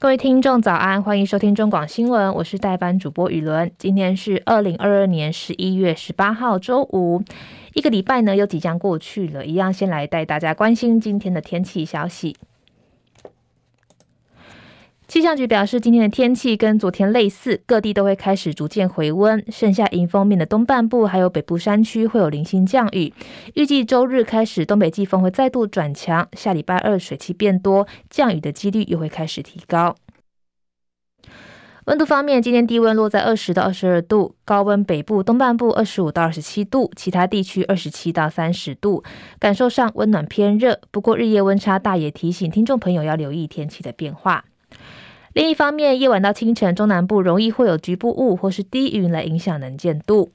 各位听众早安，欢迎收听中广新闻，我是代班主播雨伦。今天是二零二二年十一月十八号周五，一个礼拜呢又即将过去了，一样先来带大家关心今天的天气消息。气象局表示，今天的天气跟昨天类似，各地都会开始逐渐回温。剩下迎风面的东半部还有北部山区会有零星降雨。预计周日开始，东北季风会再度转强。下礼拜二水汽变多，降雨的几率又会开始提高。温度方面，今天低温落在二十到二十二度，高温北部东半部二十五到二十七度，其他地区二十七到三十度。感受上温暖偏热，不过日夜温差大，也提醒听众朋友要留意天气的变化。另一方面，夜晚到清晨，中南部容易会有局部雾或是低云来影响能见度。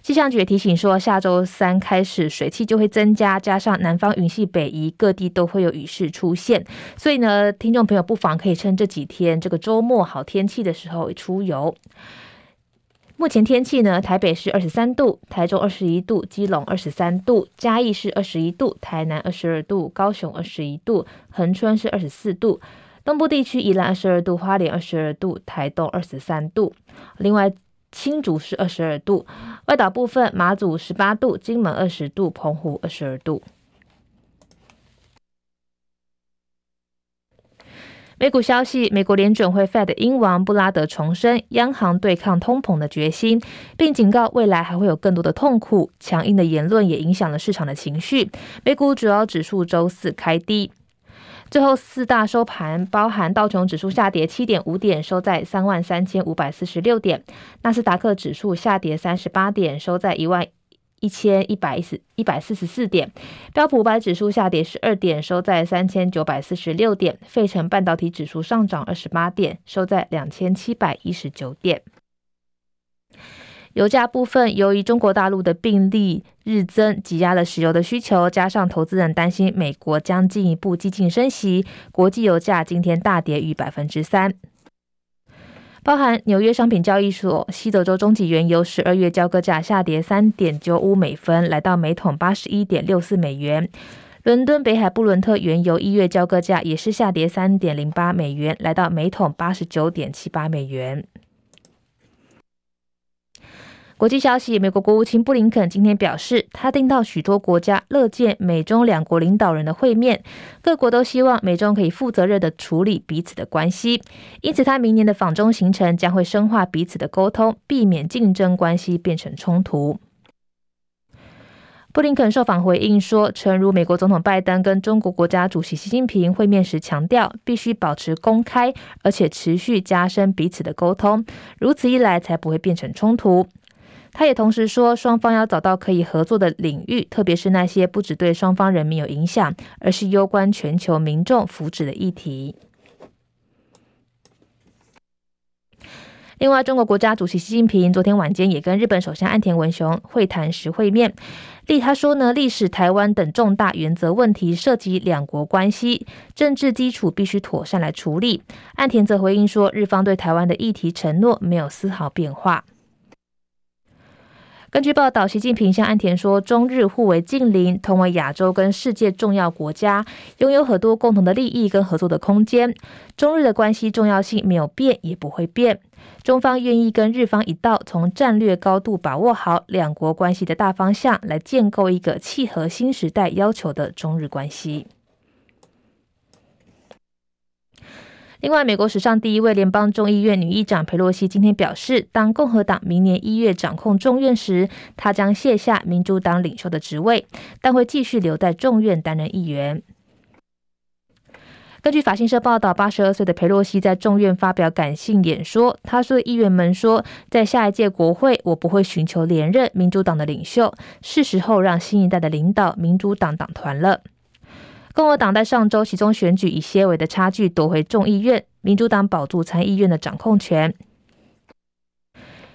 气象局也提醒说，下周三开始水汽就会增加，加上南方云系北移，各地都会有雨势出现。所以呢，听众朋友不妨可以趁这几天这个周末好天气的时候出游。目前天气呢，台北是二十三度，台中二十一度，基隆二十三度，嘉义是二十一度，台南二十二度，高雄二十一度，恒春是二十四度。东部地区宜兰二十二度，花莲二十二度，台东二十三度。另外，青竹是二十二度，外岛部分马祖十八度，金门二十度，澎湖二十二度。美股消息，美国联准会 Fed 英王布拉德重申央行对抗通膨的决心，并警告未来还会有更多的痛苦。强硬的言论也影响了市场的情绪。美股主要指数周四开低。最后四大收盘，包含道琼指数下跌七点五点，收在三万三千五百四十六点；纳斯达克指数下跌三十八点，收在一万一千一百一百四十四点；标普五百指数下跌十二点，收在三千九百四十六点；费城半导体指数上涨二十八点，收在两千七百一十九点。油价部分，由于中国大陆的病例日增，挤压了石油的需求，加上投资人担心美国将进一步激进升息，国际油价今天大跌逾百分之三。包含纽约商品交易所西德州中级原油十二月交割价下跌三点九五美分，来到每桶八十一点六四美元。伦敦北海布伦特原油一月交割价也是下跌三点零八美元，来到每桶八十九点七八美元。国际消息，美国国务卿布林肯今天表示，他听到许多国家乐见美中两国领导人的会面，各国都希望美中可以负责任地处理彼此的关系，因此他明年的访中行程将会深化彼此的沟通，避免竞争关系变成冲突。布林肯受访回应说，诚如美国总统拜登跟中国国家主席习近平会面时强调，必须保持公开，而且持续加深彼此的沟通，如此一来才不会变成冲突。他也同时说，双方要找到可以合作的领域，特别是那些不只对双方人民有影响，而是攸关全球民众福祉的议题。另外，中国国家主席习近平昨天晚间也跟日本首相岸田文雄会谈时会面，例他说呢，历史、台湾等重大原则问题涉及两国关系，政治基础必须妥善来处理。岸田则回应说，日方对台湾的议题承诺没有丝毫变化。根据报道，习近平向岸田说：“中日互为近邻，同为亚洲跟世界重要国家，拥有很多共同的利益跟合作的空间。中日的关系重要性没有变，也不会变。中方愿意跟日方一道，从战略高度把握好两国关系的大方向，来建构一个契合新时代要求的中日关系。”另外，美国史上第一位联邦众议院女议长裴洛西今天表示，当共和党明年一月掌控众院时，她将卸下民主党领袖的职位，但会继续留在众院担任议员。根据法新社报道，八十二岁的裴洛西在众院发表感性演说，她说：“议员们说，在下一届国会，我不会寻求连任民主党的领袖，是时候让新一代的领导民主党党团了。”共和党在上周其中选举以些微的差距夺回众议院，民主党保住参议院的掌控权。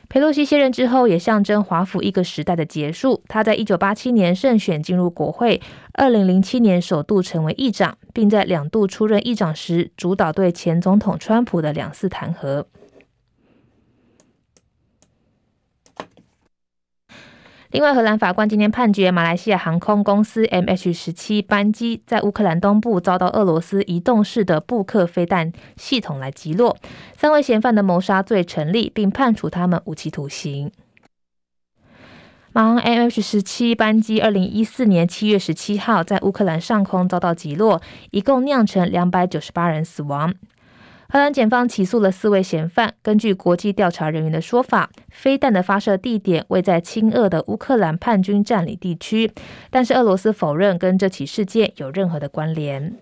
裴洛西卸任之后，也象征华府一个时代的结束。他在一九八七年胜选进入国会，二零零七年首度成为议长，并在两度出任议长时主导对前总统川普的两次弹劾。另外，荷兰法官今天判决，马来西亚航空公司 MH 十七班机在乌克兰东部遭到俄罗斯移动式的布克飞弹系统来击落，三位嫌犯的谋杀罪成立，并判处他们无期徒刑。马航 MH 十七班机二零一四年七月十七号在乌克兰上空遭到击落，一共酿成两百九十八人死亡。荷兰检方起诉了四位嫌犯。根据国际调查人员的说法，飞弹的发射地点位在亲俄的乌克兰叛军占领地区，但是俄罗斯否认跟这起事件有任何的关联。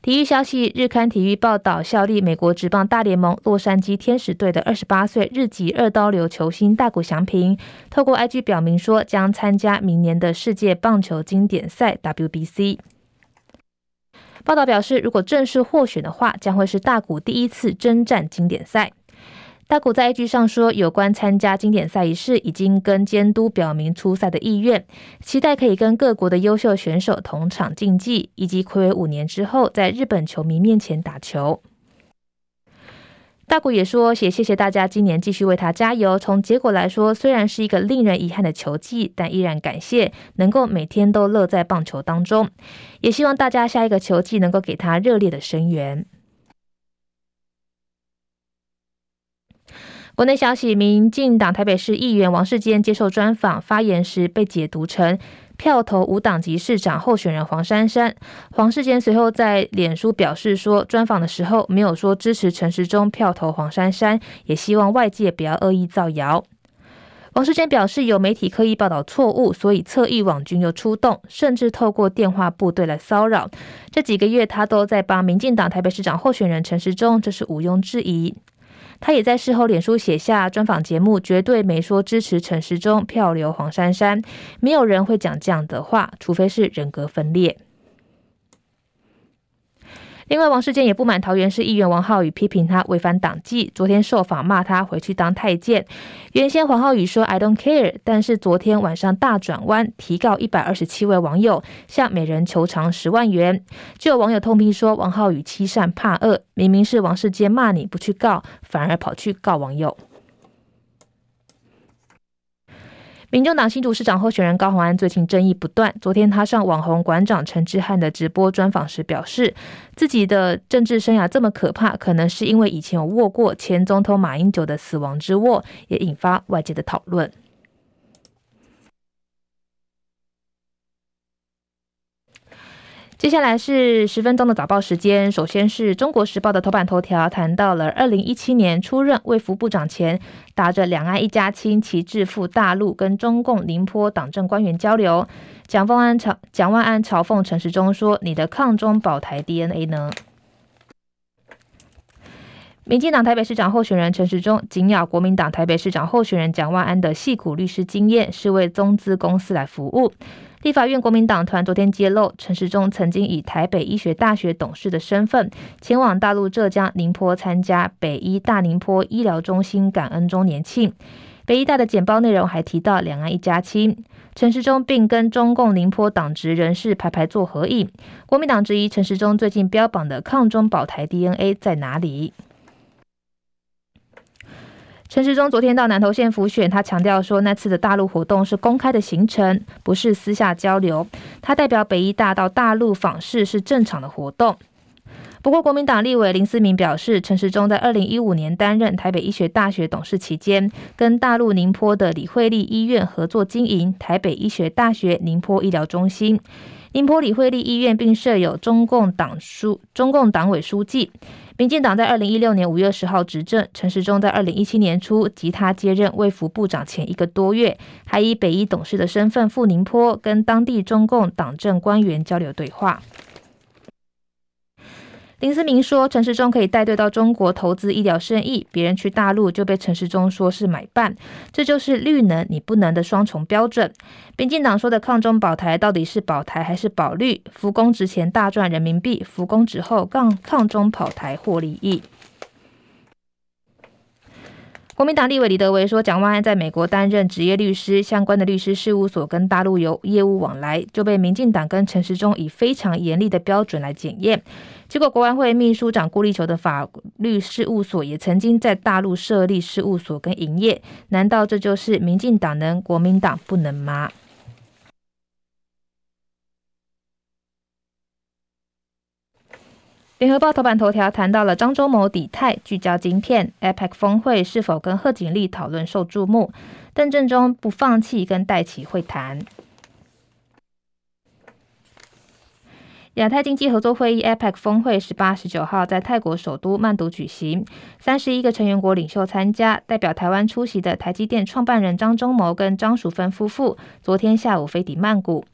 体育消息，日刊体育报道，效力美国职棒大联盟洛杉矶天使队的二十八岁日籍二刀流球星大谷翔平，透过 IG 表明说将参加明年的世界棒球经典赛 WBC。报道表示，如果正式获选的话，将会是大谷第一次征战经典赛。大谷在 IG 上说，有关参加经典赛一事，已经跟监督表明出赛的意愿，期待可以跟各国的优秀选手同场竞技，以及睽违五年之后在日本球迷面前打球。大谷也说，也谢谢大家今年继续为他加油。从结果来说，虽然是一个令人遗憾的球季，但依然感谢能够每天都乐在棒球当中。也希望大家下一个球季能够给他热烈的声援。国内消息：民进党台北市议员王世坚接受专访发言时，被解读成。票投无党籍市长候选人黄珊珊，黄世坚随后在脸书表示说，专访的时候没有说支持陈时中票投黄珊珊，也希望外界不要恶意造谣。王世坚表示，有媒体刻意报道错误，所以侧翼网军又出动，甚至透过电话部队来骚扰。这几个月他都在帮民进党台北市长候选人陈时中，这是毋庸置疑。他也在事后脸书写下专访节目，绝对没说支持陈时中漂流黄珊珊，没有人会讲这样的话，除非是人格分裂。另外，王世坚也不满桃园市议员王浩宇批评他违反党纪，昨天受访骂他回去当太监。原先黄浩宇说 “I don't care”，但是昨天晚上大转弯，提告一百二十七位网友，向每人求偿十万元。就有网友痛批说王浩宇欺善怕恶，明明是王世坚骂你不去告，反而跑去告网友。民众党新竹市长候选人高宏安最近争议不断。昨天他上网红馆长陈志汉的直播专访时表示，自己的政治生涯这么可怕，可能是因为以前有握过前总统马英九的死亡之握，也引发外界的讨论。接下来是十分钟的早报时间。首先是中国时报的头版头条，谈到了二零一七年出任卫福部长前，打着“两岸一家亲”旗致赴大陆，跟中共宁波党政官员交流。蒋万安嘲蒋万安嘲讽陈时中说：“你的抗中保台 DNA 呢？”民进党台北市长候选人陈时中紧咬国民党台北市长候选人蒋万安的矽谷律师经验，是为中资公司来服务。立法院国民党团昨天揭露，陈时中曾经以台北医学大学董事的身份，前往大陆浙江宁波参加北医大宁波医疗中心感恩周年庆。北医大的简报内容还提到“两岸一家亲”，陈时中并跟中共宁波党职人士排排坐合影。国民党质疑陈时中最近标榜的抗中保台 DNA 在哪里？陈时中昨天到南投县辅选，他强调说，那次的大陆活动是公开的行程，不是私下交流。他代表北医大到大陆访视是正常的活动。不过，国民党立委林思明表示，陈时中在二零一五年担任台北医学大学董事期间，跟大陆宁波的李惠利医院合作经营台北医学大学宁波医疗中心。宁波李惠利医院并设有中共党书、中共党委书记。民进党在二零一六年五月十号执政，陈时中在二零一七年初及他接任卫福部长前一个多月，还以北医董事的身份赴宁波，跟当地中共党政官员交流对话。林思明说，陈时中可以带队到中国投资医疗生意，别人去大陆就被陈时中说是买办，这就是绿能你不能的双重标准。民进党说的抗中保台到底是保台还是保绿？复工之前大赚人民币，复工之后抗抗中跑台获利益。国民党立委李德维说，蒋万安在美国担任职业律师，相关的律师事务所跟大陆有业务往来，就被民进党跟陈时中以非常严厉的标准来检验。结果，国安会秘书长顾立球的法律事务所也曾经在大陆设立事务所跟营业，难道这就是民进党能，国民党不能吗？联合报头版头条谈到了张忠谋底泰聚焦晶片，APEC 峰会是否跟贺锦丽讨论受注目？邓正中不放弃跟戴琪会谈。亚太经济合作会议 APEC 峰会十八、十九号在泰国首都曼谷举行，三十一个成员国领袖参加，代表台湾出席的台积电创办人张忠谋跟张淑芬夫妇，昨天下午飞抵曼谷。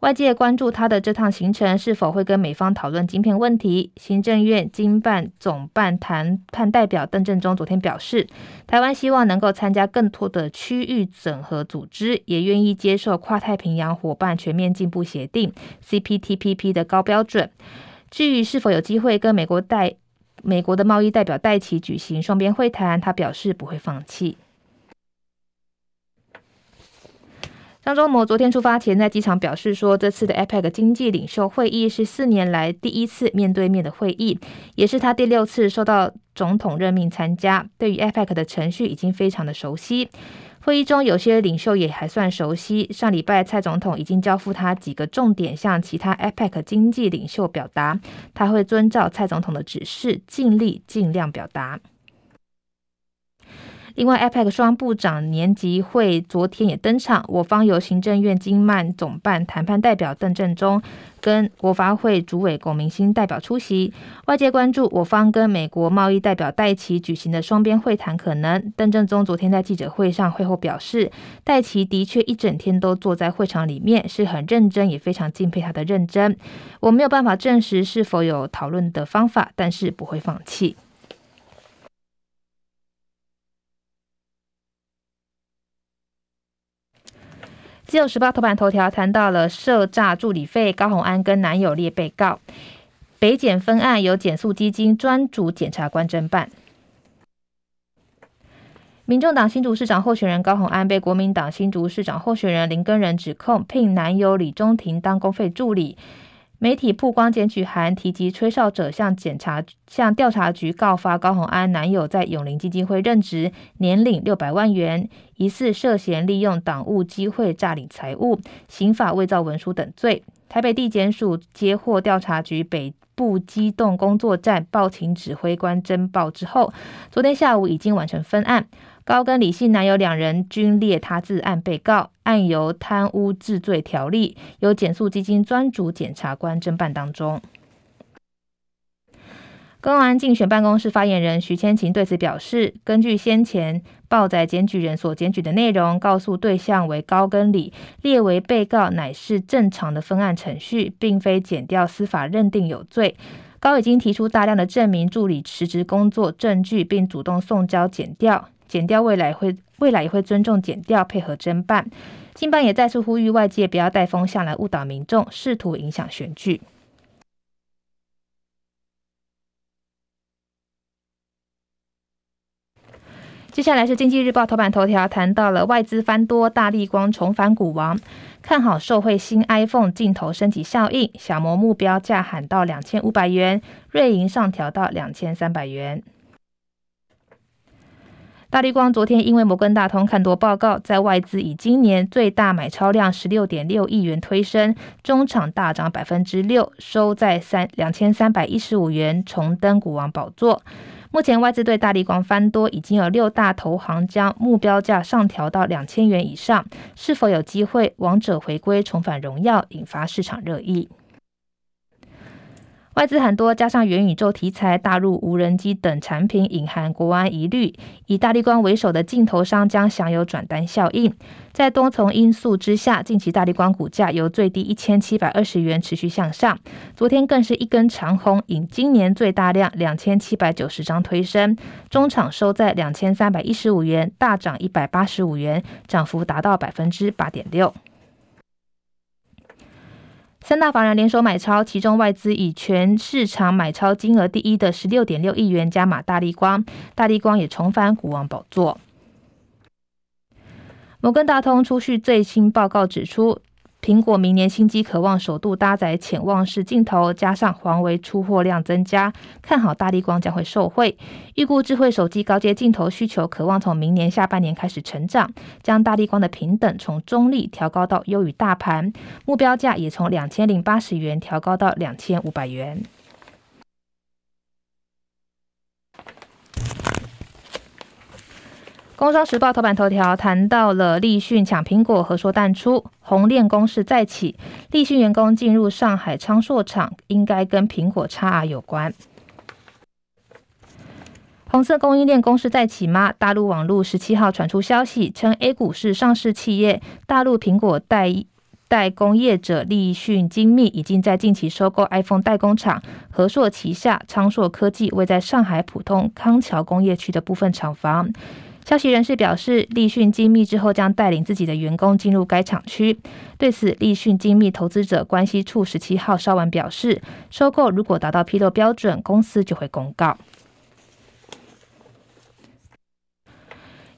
外界关注他的这趟行程是否会跟美方讨论晶片问题。行政院经办总办谈判代表邓正中昨天表示，台湾希望能够参加更多的区域整合组织，也愿意接受跨太平洋伙伴全面进步协定 （CPTPP） 的高标准。至于是否有机会跟美国代美国的贸易代表戴琪举行双边会谈，他表示不会放弃。张忠谋昨天出发前在机场表示说，这次的 APEC 经济领袖会议是四年来第一次面对面的会议，也是他第六次受到总统任命参加。对于 APEC 的程序已经非常的熟悉，会议中有些领袖也还算熟悉。上礼拜蔡总统已经交付他几个重点，向其他 APEC 经济领袖表达，他会遵照蔡总统的指示，尽力尽量表达。另外，APEC 双部长年级会昨天也登场，我方由行政院经办总办谈判代表邓正中跟国发会主委龚明鑫代表出席。外界关注我方跟美国贸易代表戴琪举行的双边会谈可能。邓正中昨天在记者会上会后表示，戴琪的确一整天都坐在会场里面，是很认真，也非常敬佩他的认真。我没有办法证实是否有讨论的方法，但是不会放弃。自由时报头版头条谈到了涉诈助理费，高红安跟男友列被告，北检分案由检肃基金专组检察官侦办。民众党新竹市长候选人高红安被国民党新竹市长候选人林根仁指控聘男友李中庭当公费助理。媒体曝光检举函，提及吹哨者向检察向调查局告发高虹安男友在永龄基金会任职，年领六百万元，疑似涉嫌利用党务机会诈领财物、刑法伪造文书等罪。台北地检署接获调查局北部机动工作站报勤指挥官侦报之后，昨天下午已经完成分案。高跟李姓男友两人均列他自案被告，案由贪污治罪条例，由检肃基金专主检察官侦办当中。公安竞选办公室发言人徐千晴对此表示，根据先前报载检举人所检举的内容，告诉对象为高跟李，列为被告乃是正常的分案程序，并非检调司法认定有罪。高已经提出大量的证明助理辞职工作证据，并主动送交检调。检调未来会未来也会尊重检调，配合侦办。经办也再次呼吁外界不要带风向来误导民众，试图影响选举。接下来是经济日报头版头条，谈到了外资翻多，大立光重返股王，看好受惠新 iPhone 镜头升级效应，小摩目标价喊到两千五百元，瑞银上调到两千三百元。大立光昨天因为摩根大通看多报告，在外资以今年最大买超量十六点六亿元推升，中场大涨百分之六，收在三两千三百一十五元，重登股王宝座。目前外资对大立光翻多，已经有六大投行将目标价上调到两千元以上，是否有机会王者回归，重返荣耀，引发市场热议。外资很多，加上元宇宙题材、大陆无人机等产品隐含国安疑虑，以大立光为首的镜头商将享有转单效应。在多重因素之下，近期大立光股价由最低一千七百二十元持续向上，昨天更是一根长红，引今年最大量两千七百九十张推升，中场收在两千三百一十五元，大涨一百八十五元，涨幅达到百分之八点六。三大法人联手买超，其中外资以全市场买超金额第一的十六点六亿元加码大立光，大立光也重返股王宝座。摩根大通出具最新报告指出，苹果明年新机渴望首度搭载潜望式镜头，加上华为出货量增加，看好大立光将会受惠。预估智慧手机高阶镜头需求渴望从明年下半年开始成长，将大立光的平等从中立调高到优于大盘，目标价也从两千零八十元调高到两千五百元。工商时报头版头条谈到了立讯抢苹果，和硕淡出，红链攻势再起。立讯员工进入上海昌硕厂，应该跟苹果叉 r 有关。红色供应链公司再起吗？大陆网络十七号传出消息，称 A 股市上市企业大陆苹果代代工业者立讯精密已经在近期收购 iPhone 代工厂和硕旗下昌硕科技位在上海浦东康桥工业区的部分厂房。消息人士表示，立讯精密之后将带领自己的员工进入该厂区。对此，立讯精密投资者关系处十七号稍晚表示，收购如果达到披露标准，公司就会公告。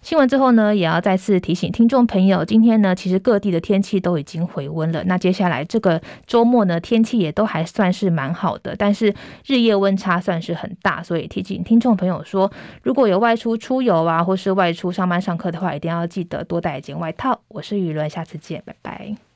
新闻之后呢，也要再次提醒听众朋友，今天呢，其实各地的天气都已经回温了。那接下来这个周末呢，天气也都还算是蛮好的，但是日夜温差算是很大，所以提醒听众朋友说，如果有外出出游啊，或是外出上班上课的话，一定要记得多带一件外套。我是雨伦，下次见，拜拜。